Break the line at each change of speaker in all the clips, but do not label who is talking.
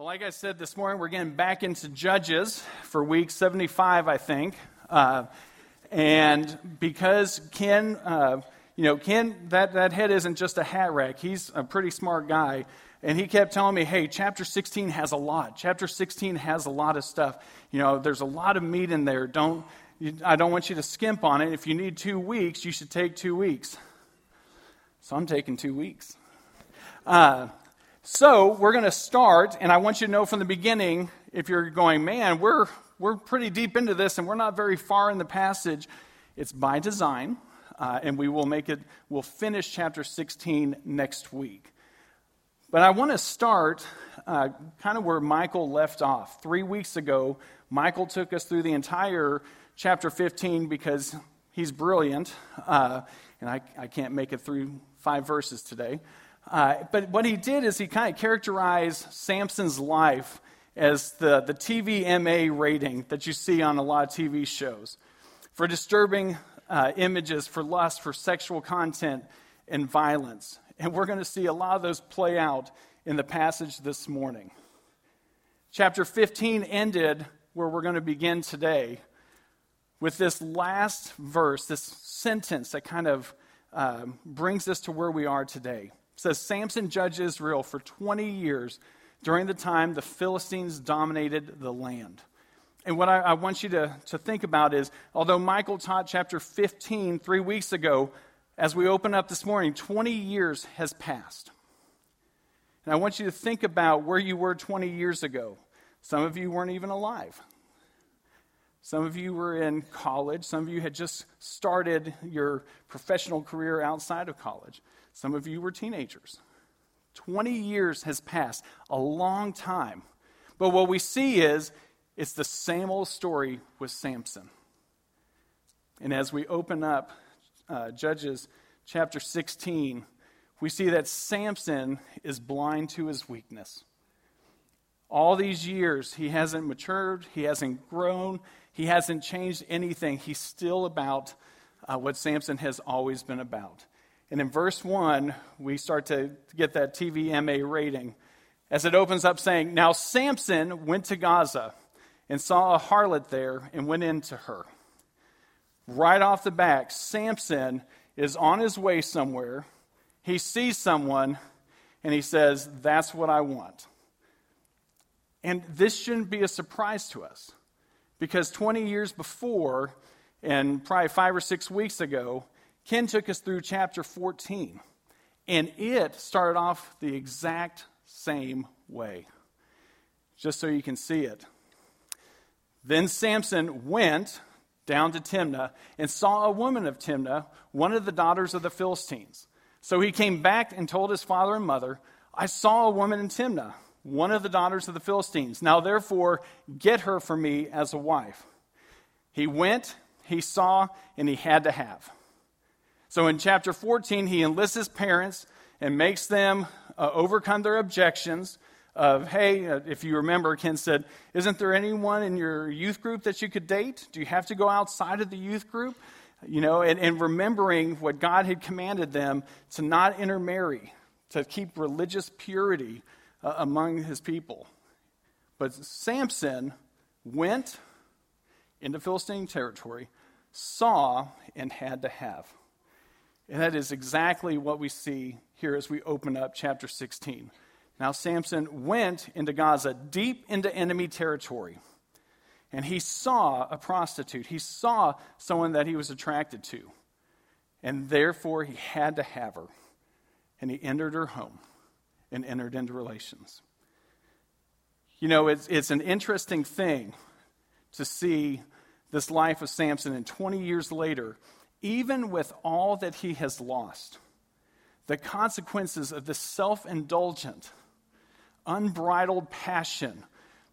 Well, like I said this morning, we're getting back into Judges for week 75, I think. Uh, and because Ken, uh, you know, Ken, that, that head isn't just a hat rack. He's a pretty smart guy. And he kept telling me, hey, chapter 16 has a lot. Chapter 16 has a lot of stuff. You know, there's a lot of meat in there. Don't, I don't want you to skimp on it. If you need two weeks, you should take two weeks. So I'm taking two weeks. Uh, so we're going to start, and I want you to know from the beginning if you're going, man, we're, we're pretty deep into this and we're not very far in the passage, it's by design. Uh, and we will make it, we'll finish chapter 16 next week. But I want to start uh, kind of where Michael left off. Three weeks ago, Michael took us through the entire chapter 15 because he's brilliant, uh, and I, I can't make it through five verses today. Uh, but what he did is he kind of characterized Samson's life as the, the TVMA rating that you see on a lot of TV shows for disturbing uh, images, for lust, for sexual content, and violence. And we're going to see a lot of those play out in the passage this morning. Chapter 15 ended where we're going to begin today with this last verse, this sentence that kind of uh, brings us to where we are today. Says Samson judged Israel for 20 years during the time the Philistines dominated the land. And what I, I, want you to, to think about is although Michael taught chapter 15 three weeks ago, as we open up this morning, 20 years has passed. And I want you to think about where you were 20 years ago. Some of you weren't even alive. Some of you were in college. Some of you had just started your professional career outside of college. Some of you were teenagers. 20 years has passed, a long time. But what we see is it's the same old story with Samson. And as we open up uh, Judges chapter 16, we see that Samson is blind to his weakness. All these years, he hasn't matured, he hasn't grown, he hasn't changed anything. He's still about uh, what Samson has always been about. And in verse 1, we start to get that TVMA rating as it opens up saying, Now Samson went to Gaza and saw a harlot there and went into her. Right off the back, Samson is on his way somewhere. He sees someone and he says, That's what I want. And this shouldn't be a surprise to us because 20 years before, and probably five or six weeks ago, Ken took us through chapter 14, and it started off the exact same way, just so you can see it. Then Samson went down to Timnah and saw a woman of Timnah, one of the daughters of the Philistines. So he came back and told his father and mother, I saw a woman in Timnah, one of the daughters of the Philistines. Now therefore, get her for me as a wife. He went, he saw, and he had to have. So in chapter 14, he enlists his parents and makes them uh, overcome their objections of, hey, uh, if you remember, Ken said, isn't there anyone in your youth group that you could date? Do you have to go outside of the youth group? You know, and, and remembering what God had commanded them to not intermarry, to keep religious purity uh, among his people. But Samson went into Philistine territory, saw, and had to have. And that is exactly what we see here as we open up chapter 16. Now, Samson went into Gaza, deep into enemy territory, and he saw a prostitute. He saw someone that he was attracted to, and therefore he had to have her. And he entered her home and entered into relations. You know, it's, it's an interesting thing to see this life of Samson, and 20 years later, even with all that he has lost, the consequences of this self indulgent, unbridled passion,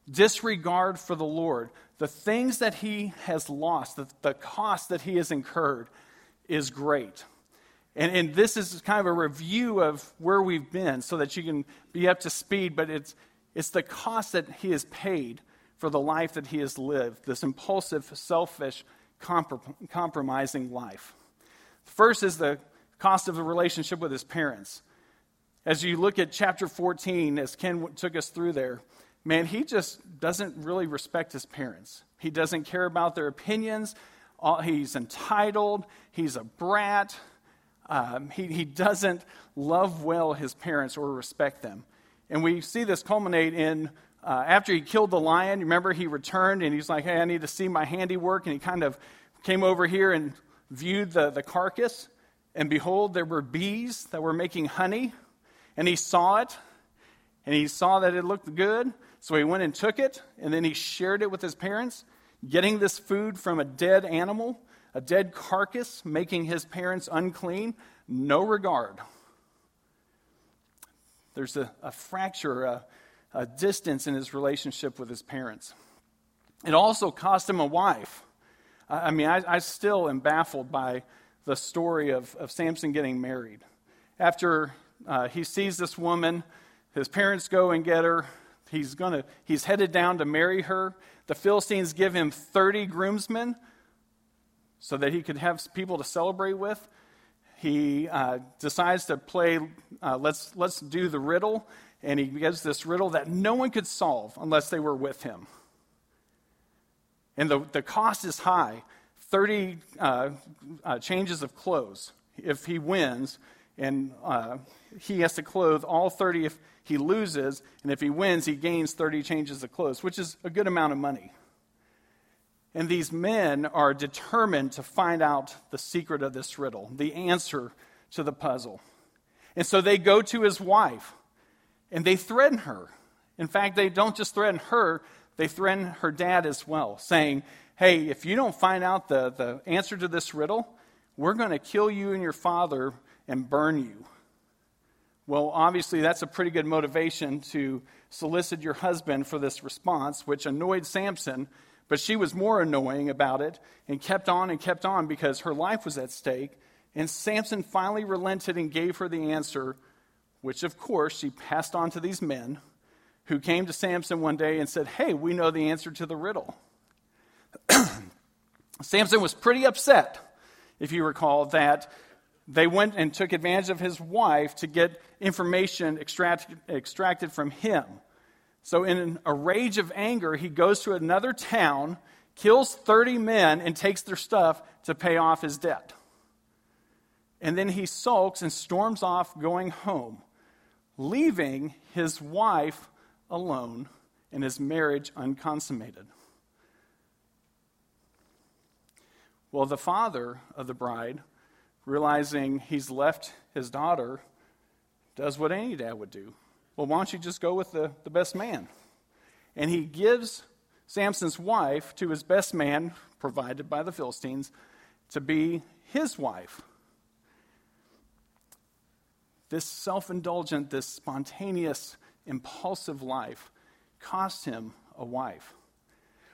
disregard for the Lord, the things that he has lost, the, the cost that he has incurred is great. And, and this is kind of a review of where we've been so that you can be up to speed, but it's, it's the cost that he has paid for the life that he has lived, this impulsive, selfish, comprom- compromising life. First is the cost of the relationship with his parents. As you look at chapter 14, as Ken took us through there, man, he just doesn't really respect his parents. He doesn't care about their opinions. He's entitled. He's a brat. Um, he, he doesn't love well his parents or respect them. And we see this culminate in uh, after he killed the lion. Remember, he returned and he's like, hey, I need to see my handiwork. And he kind of came over here and viewed the, the carcass. And behold, there were bees that were making honey. And he saw it. And he saw that it looked good. So he went and took it. And then he shared it with his parents, getting this food from a dead animal, a dead carcass, making his parents unclean. No regard. There's a, a fracture, a, a distance in his relationship with his parents. It also cost him a wife. I mean, I, I, still am baffled by the story of, of Samson getting married. After uh, he sees this woman, his parents go and get her. He's, gonna, he's headed down to marry her. The Philistines give him 30 groomsmen so that he could have people to celebrate with he uh, decides to play, uh, let's, let's do the riddle, and he gives this riddle that no one could solve unless they were with him. And the, the cost is high 30 uh, uh changes of clothes if he wins, and uh, he has to clothe all 30 if he loses, and if he wins, he gains 30 changes of clothes, which is a good amount of money. And these men are determined to find out the secret of this riddle, the answer to the puzzle. And so they go to his wife and they threaten her. In fact, they don't just threaten her, they threaten her dad as well, saying, Hey, if you don't find out the, the answer to this riddle, we're going to kill you and your father and burn you. Well, obviously, that's a pretty good motivation to solicit your husband for this response, which annoyed Samson but she was more annoying about it and kept on and kept on because her life was at stake. And Samson finally relented and gave her the answer, which of course she passed on to these men who came to Samson one day and said, Hey, we know the answer to the riddle. Samson was pretty upset, if you recall, that they went and took advantage of his wife to get information extract, extracted from him. So, in a rage of anger, he goes to another town, kills 30 men, and takes their stuff to pay off his debt. And then he sulks and storms off going home, leaving his wife alone and his marriage unconsummated. Well, the father of the bride, realizing he's left his daughter, does what any dad would do well, why don't you just go with the, the best man? And he gives Samson's wife to his best man, provided by the Philistines, to be his wife. This self indulgent, this spontaneous, impulsive life cost him a wife.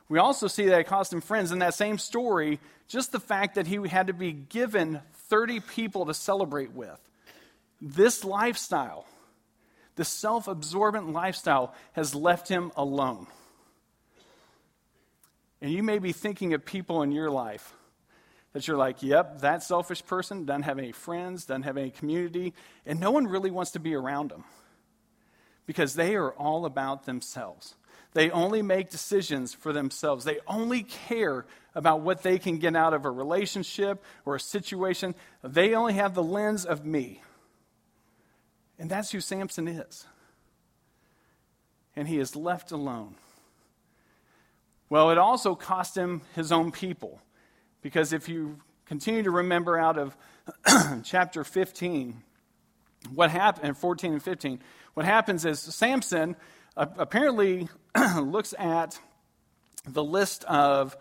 We also see that it cost him friends in that same story, just the fact that he had to be given 30 people to celebrate with. This lifestyle the self absorbent lifestyle has left him alone. And you may be thinking of people in your life that you're like, yep, that selfish person doesn't have any friends, doesn't have any community, and no one really wants to be around them because they are all about themselves. They only make decisions for themselves. They only care about what they can get out of a relationship or a situation. They only have the lens of me. And that's who Samson is. And he is left alone. Well, it also cost him his own people. Because if you continue to remember out of chapter 15, what happened, 14 and 15, what happens is Samson apparently looks at the list of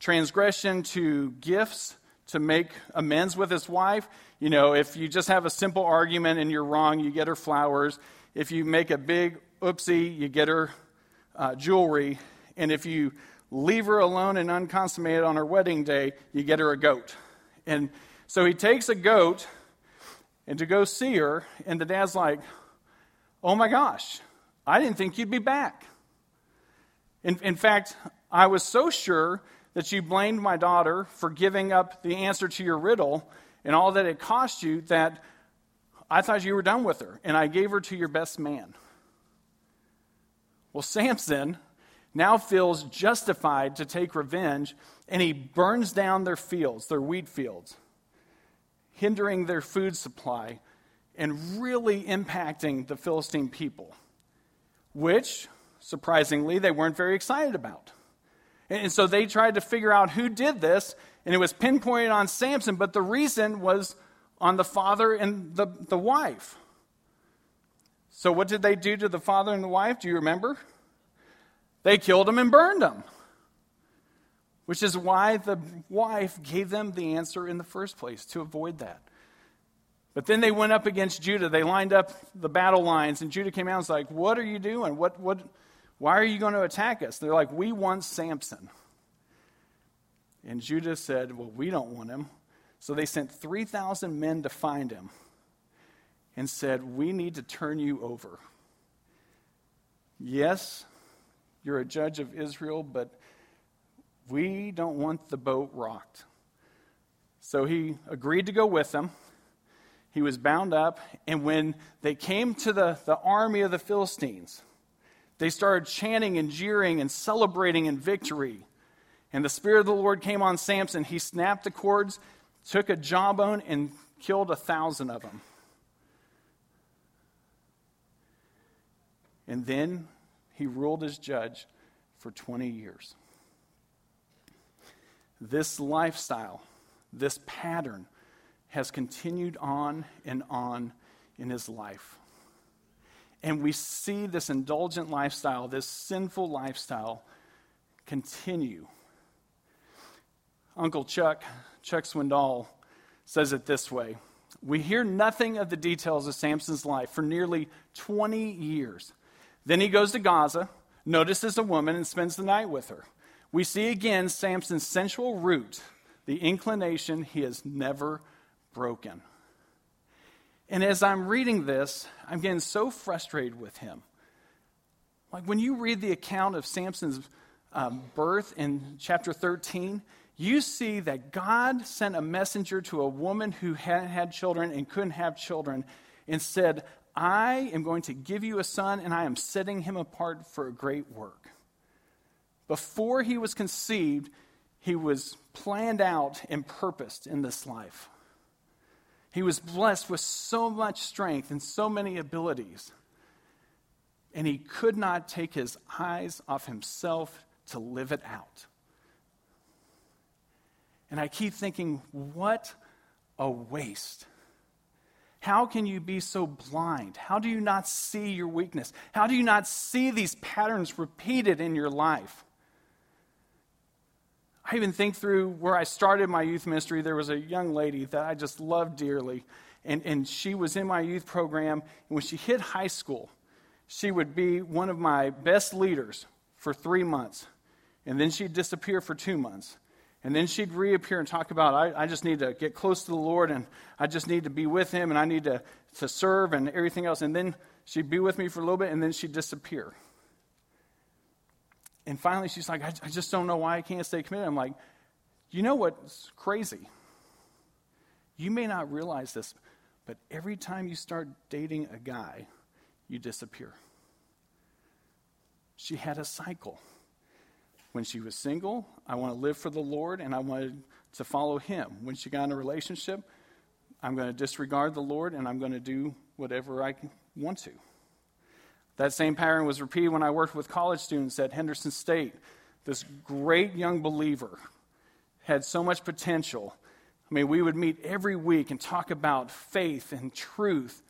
transgression to gifts to make amends with his wife. You know, if you just have a simple argument and you're wrong, you get her flowers. If you make a big oopsie, you get her uh, jewelry. And if you leave her alone and unconsummated on her wedding day, you get her a goat. And so he takes a goat and to go see her, and the dad's like, Oh my gosh, I didn't think you'd be back. In, in fact, I was so sure that you blamed my daughter for giving up the answer to your riddle and all that it cost you that I thought you were done with her, and I gave her to your best man. Well, Samson now feels justified to take revenge, and he burns down their fields, their wheat fields, hindering their food supply and really impacting the Philistine people, which, surprisingly, they weren't very excited about. And so they tried to figure out who did this, and it was pinpointed on Samson, but the reason was on the father and the, the wife. So, what did they do to the father and the wife? Do you remember? They killed him and burned him, which is why the wife gave them the answer in the first place to avoid that. But then they went up against Judah. They lined up the battle lines, and Judah came out and was like, What are you doing? What, what, why are you going to attack us? They're like, We want Samson. And Judah said, Well, we don't want him. So they sent 3,000 men to find him and said, We need to turn you over. Yes, you're a judge of Israel, but we don't want the boat rocked. So he agreed to go with them. He was bound up, and when they came to the, the army of the Philistines, they started chanting and jeering and celebrating in victory. And the Spirit of the Lord came on Samson. He snapped the cords, took a jawbone, and killed a thousand of them. And then he ruled as judge for 20 years. This lifestyle, this pattern, has continued on and on in his life. And we see this indulgent lifestyle, this sinful lifestyle, continue. Uncle Chuck, Chuck Swindoll, says it this way We hear nothing of the details of Samson's life for nearly 20 years. Then he goes to Gaza, notices a woman, and spends the night with her. We see again Samson's sensual root, the inclination he has never broken. And as I'm reading this, I'm getting so frustrated with him. Like when you read the account of Samson's um, birth in chapter 13, you see that God sent a messenger to a woman who hadn't had children and couldn't have children and said, I am going to give you a son, and I am setting him apart for a great work. Before he was conceived, he was planned out and purposed in this life. He was blessed with so much strength and so many abilities. And he could not take his eyes off himself to live it out. And I keep thinking, what a waste. How can you be so blind? How do you not see your weakness? How do you not see these patterns repeated in your life? I even think through where I started my youth ministry, there was a young lady that I just loved dearly. And, and she was in my youth program. And when she hit high school, she would be one of my best leaders for three months. And then she'd disappear for two months. And then she'd reappear and talk about, I, I just need to get close to the Lord and I just need to be with Him and I need to, to serve and everything else. And then she'd be with me for a little bit and then she'd disappear. And finally, she's like, I, I just don't know why I can't stay committed. I'm like, you know what's crazy? You may not realize this, but every time you start dating a guy, you disappear. She had a cycle. When she was single, I want to live for the Lord and I wanted to follow Him. When she got in a relationship, I'm going to disregard the Lord and I'm going to do whatever I want to. That same pattern was repeated when I worked with college students at Henderson State. This great young believer had so much potential. I mean, we would meet every week and talk about faith and truth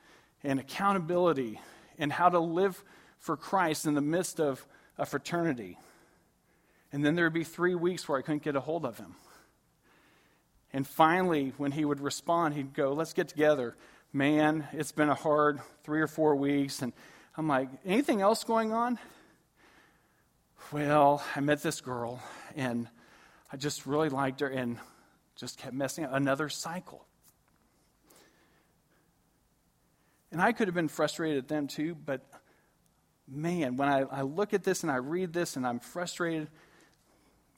and accountability and how to live for Christ in the midst of a fraternity. And then there would be three weeks where I couldn't get a hold of him. And finally, when he would respond, he'd go, Let's get together. Man, it's been a hard three or four weeks. And I'm like, Anything else going on? Well, I met this girl, and I just really liked her and just kept messing up. Another cycle. And I could have been frustrated at them too, but man, when I, I look at this and I read this and I'm frustrated,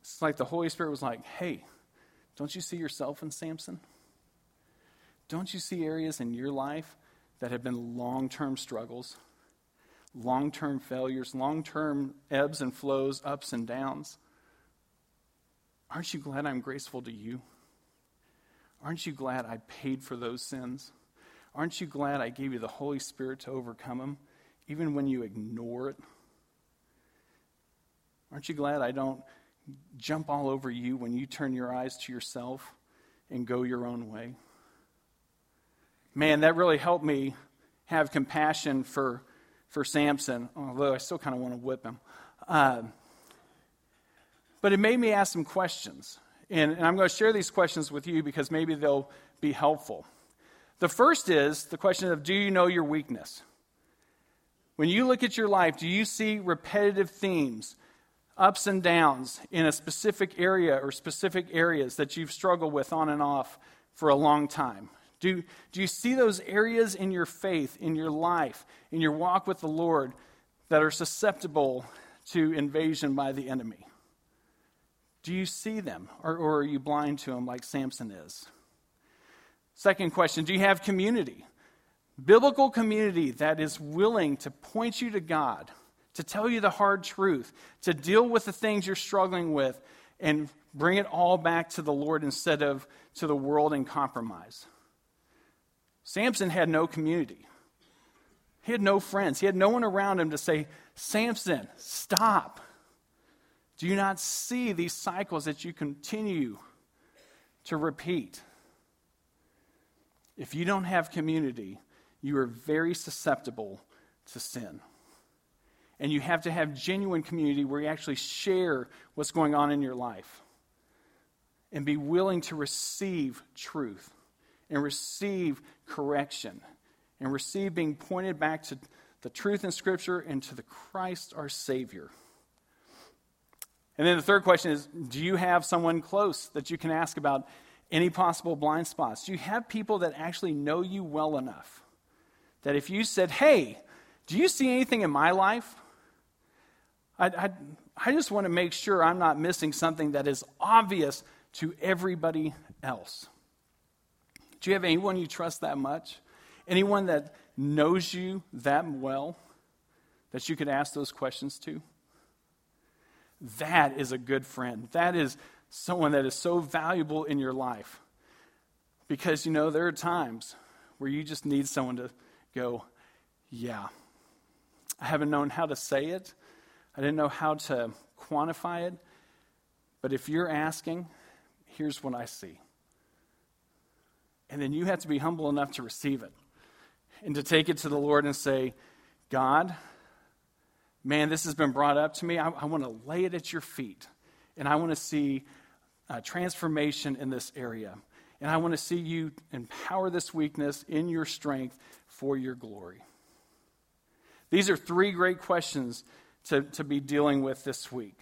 it's like the Holy Spirit was like, hey, don't you see yourself in Samson? Don't you see areas in your life that have been long term struggles? Long term failures, long term ebbs and flows, ups and downs. Aren't you glad I'm graceful to you? Aren't you glad I paid for those sins? Aren't you glad I gave you the Holy Spirit to overcome them, even when you ignore it? Aren't you glad I don't jump all over you when you turn your eyes to yourself and go your own way? Man, that really helped me have compassion for, for Samson, although I still kind of want to whip him. Uh, but it made me ask some questions. And, and I'm going to share these questions with you because maybe they'll be helpful. The first is the question of do you know your weakness? When you look at your life, do you see repetitive themes, ups and downs in a specific area or specific areas that you've struggled with on and off for a long time? Do, do you see those areas in your faith, in your life, in your walk with the Lord that are susceptible to invasion by the enemy? Do you see them, or, or are you blind to them like Samson is? Second question Do you have community? Biblical community that is willing to point you to God, to tell you the hard truth, to deal with the things you're struggling with, and bring it all back to the Lord instead of to the world and compromise. Samson had no community. He had no friends. He had no one around him to say, Samson, stop. Do you not see these cycles that you continue to repeat? If you don't have community, you are very susceptible to sin. And you have to have genuine community where you actually share what's going on in your life and be willing to receive truth and receive correction and receive being pointed back to the truth in Scripture and to the Christ our Savior. And then the third question is Do you have someone close that you can ask about any possible blind spots? Do you have people that actually know you well enough that if you said, Hey, do you see anything in my life? I, I, I just want to make sure I'm not missing something that is obvious to everybody else. Do you have anyone you trust that much? Anyone that knows you that well that you could ask those questions to? That is a good friend. That is someone that is so valuable in your life. Because, you know, there are times where you just need someone to go, yeah, I haven't known how to say it, I didn't know how to quantify it, but if you're asking, here's what I see. And then you have to be humble enough to receive it and to take it to the Lord and say, God, man, this has been brought up to me. I, I want to lay it at your feet. And I want to see uh, transformation in this area. And I want to see you empower this weakness in your strength for your glory. These are three great questions to, to be dealing with this week.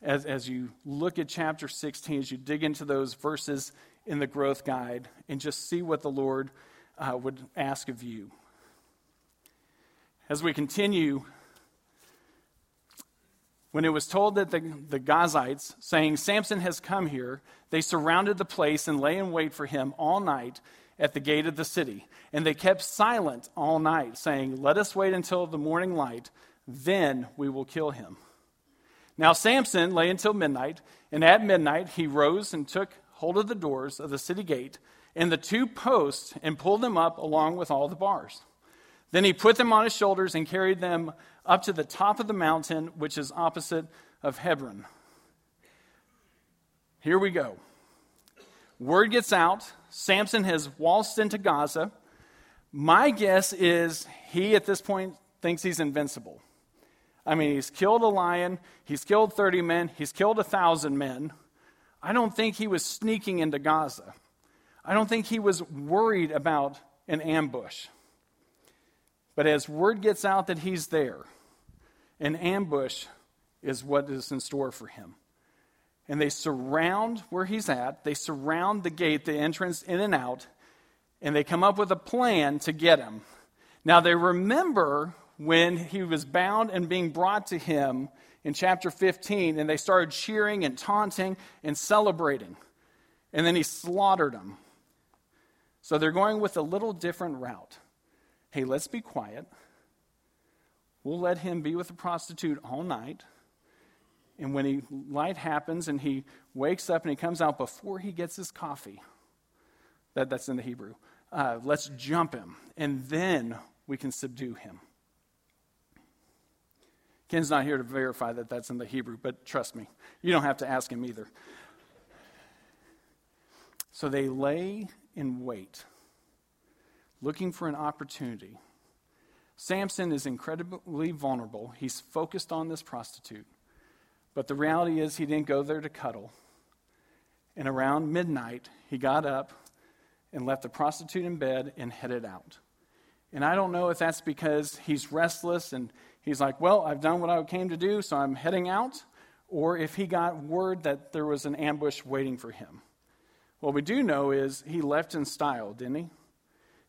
As, as you look at chapter 16, as you dig into those verses in the growth guide, and just see what the Lord uh, would ask of you. As we continue when it was told that the, the Gazites, saying, Samson has come here, they surrounded the place and lay in wait for him all night at the gate of the city. And they kept silent all night, saying, Let us wait until the morning light, then we will kill him. Now Samson lay until midnight, and at midnight he rose and took hold of the doors of the city gate and the two posts and pulled them up along with all the bars. Then he put them on his shoulders and carried them up to the top of the mountain, which is opposite of Hebron. Here we go. Word gets out. Samson has waltzed into Gaza. My guess is he, at this point, thinks he's invincible. I mean, he's killed a lion, he's killed 30 men, he's killed a 1,000 men. I don't think he was sneaking into Gaza. I don't think he was worried about an ambush. But as word gets out that he's there, an ambush is what is in store for him. And they surround where he's at, they surround the gate, the entrance in and out, and they come up with a plan to get him. Now they remember when he was bound and being brought to him in chapter 15, and they started cheering and taunting and celebrating. And then he slaughtered them. So they're going with a little different route. Hey, let's be quiet. we'll let him be with the prostitute all night. And when he, light happens and he wakes up and he comes out before he gets his coffee, that, that's in the Hebrew, uh, let's jump him. And then we can subdue him. Ken's not here to verify that that's in the Hebrew, but trust me, you don't have to ask him either. So they lay in wait, looking for an opportunity. Samson is incredibly vulnerable. He's focused on this prostitute. But the reality is, he didn't go there to cuddle. And around midnight, he got up and left the prostitute in bed and headed out. And I don't know if that's because he's restless and he's like, well, I've done what I came to do, so I'm heading out, or if he got word that there was an ambush waiting for him. What we do know is he left in style, didn't he?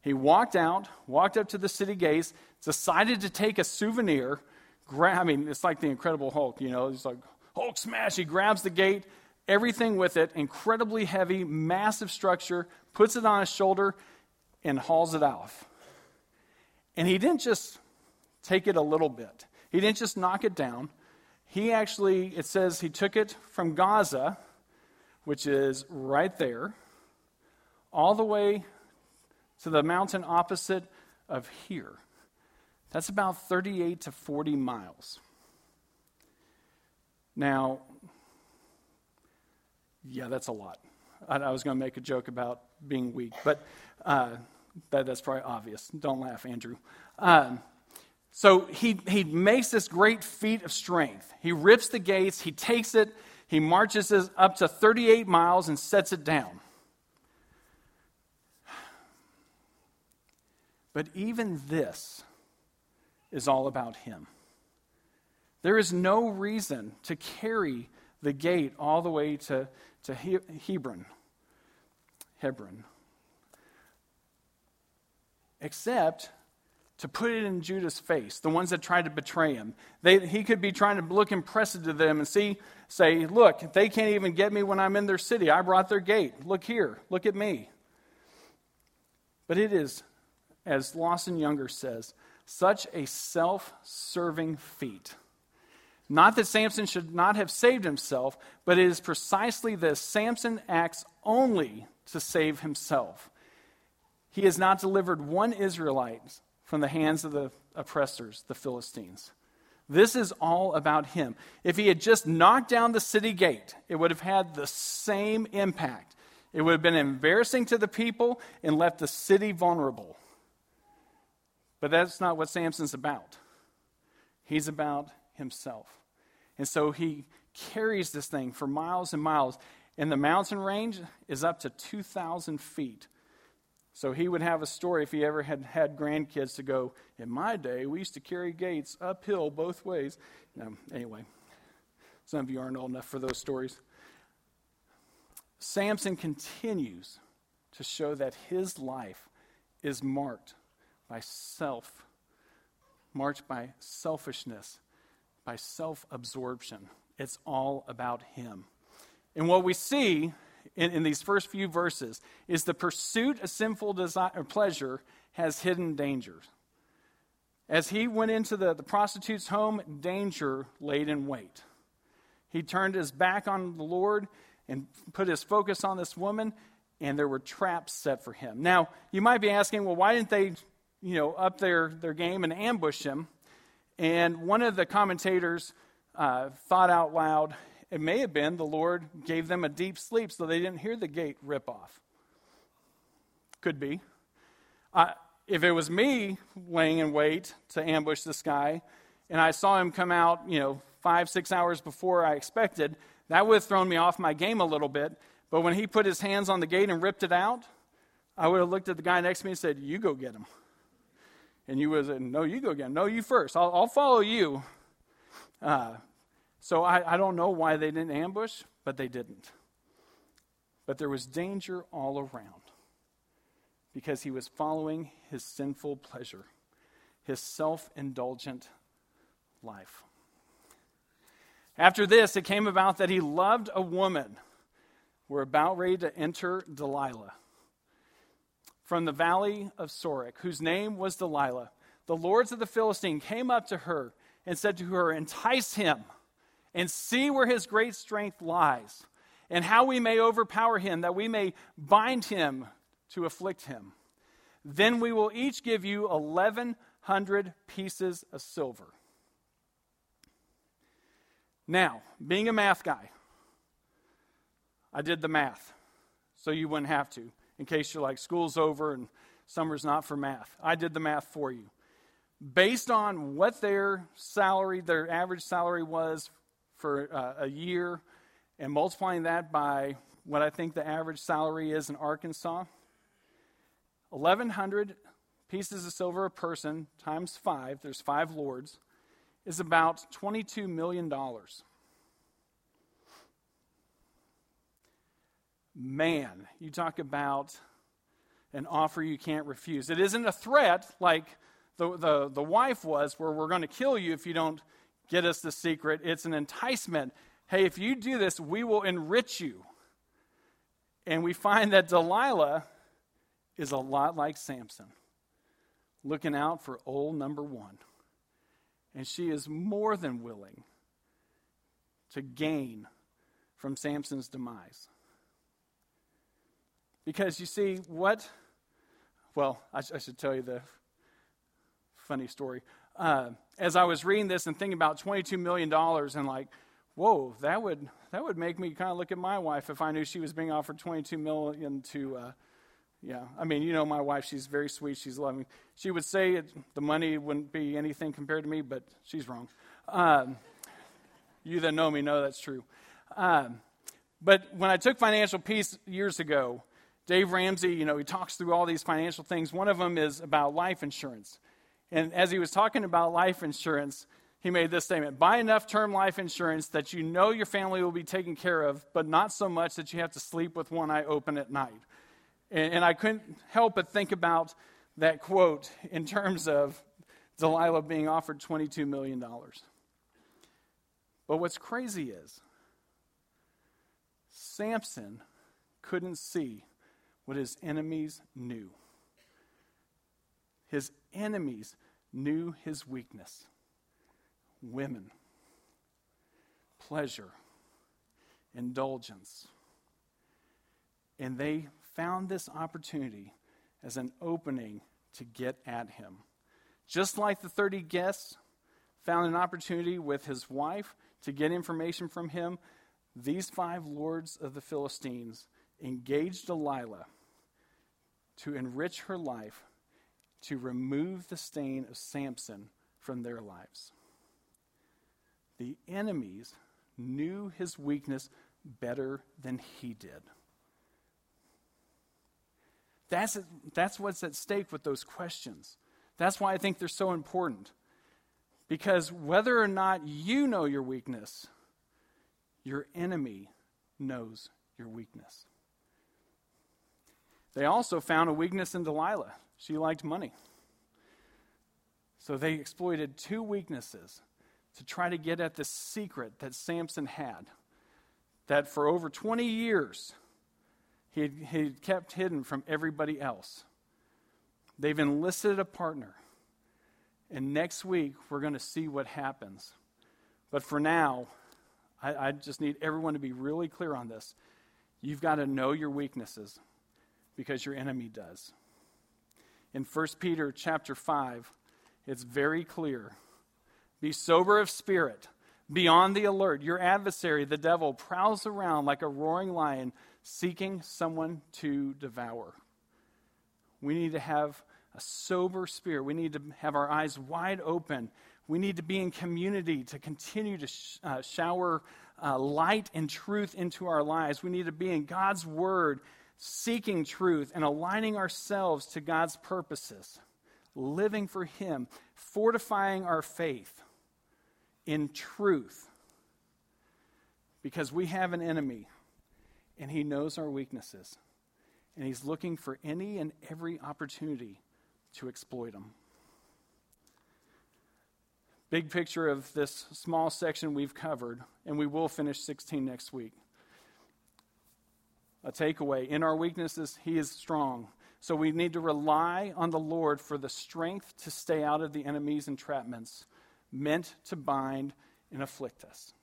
He walked out, walked up to the city gates, decided to take a souvenir. Gra- I mean, it's like the Incredible Hulk, you know. He's like, Hulk smash. He grabs the gate, everything with it, incredibly heavy, massive structure, puts it on his shoulder, and hauls it off. And he didn't just take it a little bit, he didn't just knock it down. He actually, it says he took it from Gaza, which is right there, all the way to the mountain opposite of here. That's about 38 to 40 miles. Now, yeah, that's a lot. I, I was going to make a joke about being weak, but uh, that, that's probably obvious. Don't laugh, Andrew. Um, so he, he makes this great feat of strength. He rips the gates, he takes it, he marches up to 38 miles and sets it down. But even this is all about him. There is no reason to carry the gate all the way to, to Hebron. Hebron. Except to put it in Judah's face, the ones that tried to betray him. They, he could be trying to look impressive to them and see, say, look, they can't even get me when I'm in their city. I brought their gate. Look here. Look at me. But it is, as Lawson Younger says, such a self serving feat not that Samson should not have saved himself, but it is precisely this Samson acts only to save himself. He has not delivered one Israelite from the hands of the oppressors, the Philistines. This is all about him. If he had just knocked down the city gate, it would have had the same impact. It would have been embarrassing to the people and left the city vulnerable. But that's not what Samson's about. He's about himself. And so he carries this thing for miles and miles. And the mountain range is up to 2,000 feet. So he would have a story if he ever had had grandkids to go, In my day, we used to carry gates uphill both ways. No, anyway, some of you aren't old enough for those stories. Samson continues to show that his life is marked by self, marked by selfishness, by self absorption. It's all about him. And what we see in, in, these first few verses is the pursuit of sinful desire, pleasure has hidden dangers. As he went into the, the prostitute's home, danger laid in wait. He turned his back on the Lord and put his focus on this woman, and there were traps set for him. Now, you might be asking, well, why didn't they, you know, up their, their game and ambush him? And one of the commentators uh, thought out loud, it may have been the Lord gave them a deep sleep so they didn't hear the gate rip off. Could be. Uh, if it was me laying in wait to ambush this guy, and I saw him come out, you know, five, six hours before I expected, that would have thrown me off my game a little bit. But when he put his hands on the gate and ripped it out, I would have looked at the guy next to me and said, You go get him. And you was, no, you go again. No, you first. I'll, I'll follow you. Uh, so I, I don't know why they didn't ambush, but they didn't. But there was danger all around because he was following his sinful pleasure, his self indulgent life. After this, it came about that he loved a woman. We're about ready to enter Delilah from the valley of Sorek, whose name was Delilah. the lords of the Philistine came up to her and said to her, Entice him and see where his great strength lies, and how we may overpower him, that we may bind him to afflict him. Then we will each give you 1,100 pieces of silver. Now, being a math guy, I did the math so you wouldn't have to, in case you're like, school's over and summer's not for math. I did the math for you. Based on what their salary, their average salary was for uh, a year, and multiplying that by what I think the average salary is in Arkansas, 1,100 pieces of silver a person times five, there's five lords, is about $22 million. Man, you talk about an offer you can't refuse. It isn't a threat like the, the, the wife was, where we're going to kill you if you don't get us the secret. It's an enticement. Hey, if you do this, we will enrich you. And we find that Delilah is a lot like Samson, looking out for old number one. And she is more than willing to gain from Samson's demise. Because you see, what, well, I, I should tell you the funny story. Uh, as I was reading this and thinking about $22 million and like, whoa, that would, that would make me kind of look at my wife if I knew she was being offered 22 million to, uh, yeah, I mean, you know my wife, she's very sweet, she's loving. She would say it, the money wouldn't be anything compared to me, but she's wrong. Um, you that know me know that's true. Um, but when I took financial peace years ago, Dave Ramsey, you know, he talks through all these financial things. One of them is about life insurance. And as he was talking about life insurance, he made this statement Buy enough term life insurance that you know your family will be taken care of, but not so much that you have to sleep with one eye open at night. And, and I couldn't help but think about that quote in terms of Delilah being offered $22 million. But what's crazy is Samson couldn't see what his enemies knew. His enemies knew his weakness women, pleasure, indulgence. And they found this opportunity as an opening to get at him. Just like the 30 guests found an opportunity with his wife to get information from him, these five lords of the Philistines engaged Delilah to enrich her life, to remove the stain of Samson from their lives. The enemies knew his weakness better than he did. That's, that's what's at stake with those questions. That's why I think they're so important. Because whether or not you know your weakness, your enemy knows your weakness. They also found a weakness in Delilah. She liked money. So they exploited two weaknesses to try to get at the secret that Samson had. That for over 20 years, he had, he had kept hidden from everybody else. They've enlisted a partner. And next week, we're going to see what happens. But for now, I, I just need everyone to be really clear on this. You've got to know your weaknesses because your enemy does. In 1 Peter chapter 5, it's very clear. Be sober of spirit, be on the alert. Your adversary, the devil, prowls around like a roaring lion seeking someone to devour. We need to have a sober spirit. We need to have our eyes wide open. We need to be in community to continue to sh- uh, shower uh, light and truth into our lives. We need to be in God's Word seeking truth and aligning ourselves to God's purposes, living for Him, fortifying our faith in truth. Because we have an enemy, and he knows our weaknesses, and he's looking for any and every opportunity to exploit them. Big picture of this small section we've covered, and we will finish 16 next week a takeaway. In our weaknesses, He is strong. So we need to rely on the Lord for the strength to stay out of the enemy's entrapments, meant to bind and afflict us.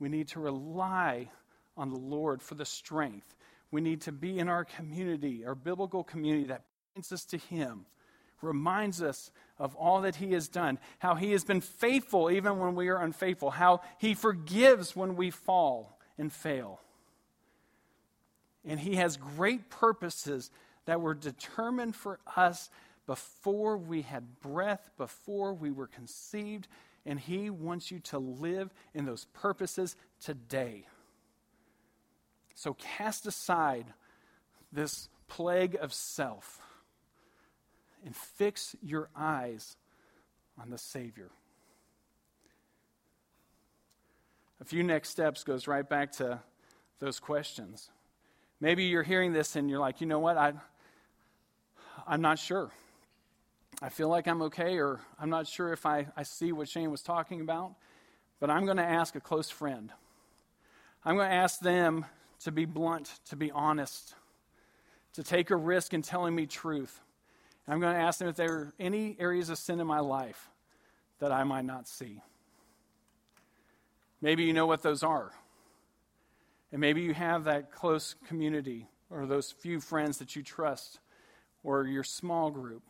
We need to rely on the Lord for the strength. We need to be in our community, our biblical community that points us to Him, reminds us of all that He has done, how He has been faithful even when we are unfaithful, how He forgives when we fall and fail. And He has great purposes that were determined for us before we had breath, before we were conceived, and He wants you to live in those purposes today. So cast aside this plague of self and fix your eyes on the Savior. A few next steps goes right back to those questions. Maybe you're hearing this and you're like, you know what? I, I'm not sure. I feel like I'm okay, or I'm not sure if I, I see what Shane was talking about, but I'm going to ask a close friend. I'm going to ask them to be blunt, to be honest, to take a risk in telling me truth. And I'm going to ask them if there are any areas of sin in my life that I might not see. Maybe you know what those are. And maybe you have that close community or those few friends that you trust or your small group.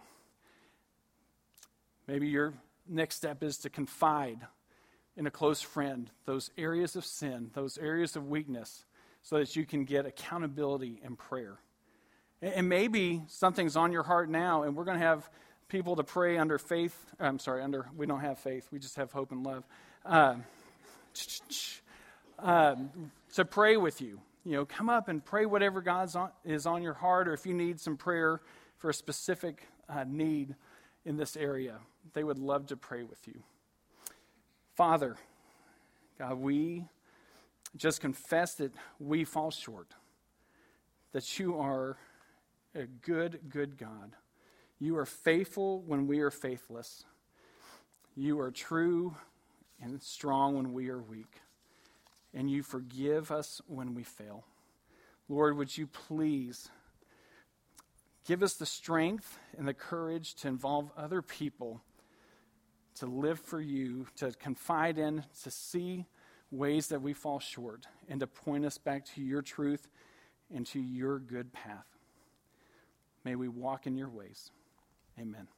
Maybe your next step is to confide in a close friend those areas of sin, those areas of weakness, so that you can get accountability and prayer. And maybe something's on your heart now, and we're going to have people to pray under faith. I'm sorry, under we don't have faith. We just have hope and love. Um, um, to pray with you. You know, come up and pray whatever God is on your heart, or if you need some prayer for a specific uh, need in this area, they would love to pray with you. Father, God, we just confess that we fall short, that you are a good, good God. You are faithful when we are faithless. You are true and strong when we are weak. And you forgive us when we fail. Lord, would you please give us the strength and the courage to involve other people, to live for you, to confide in, to see ways that we fall short, and to point us back to your truth and to your good path. May we walk in your ways. Amen.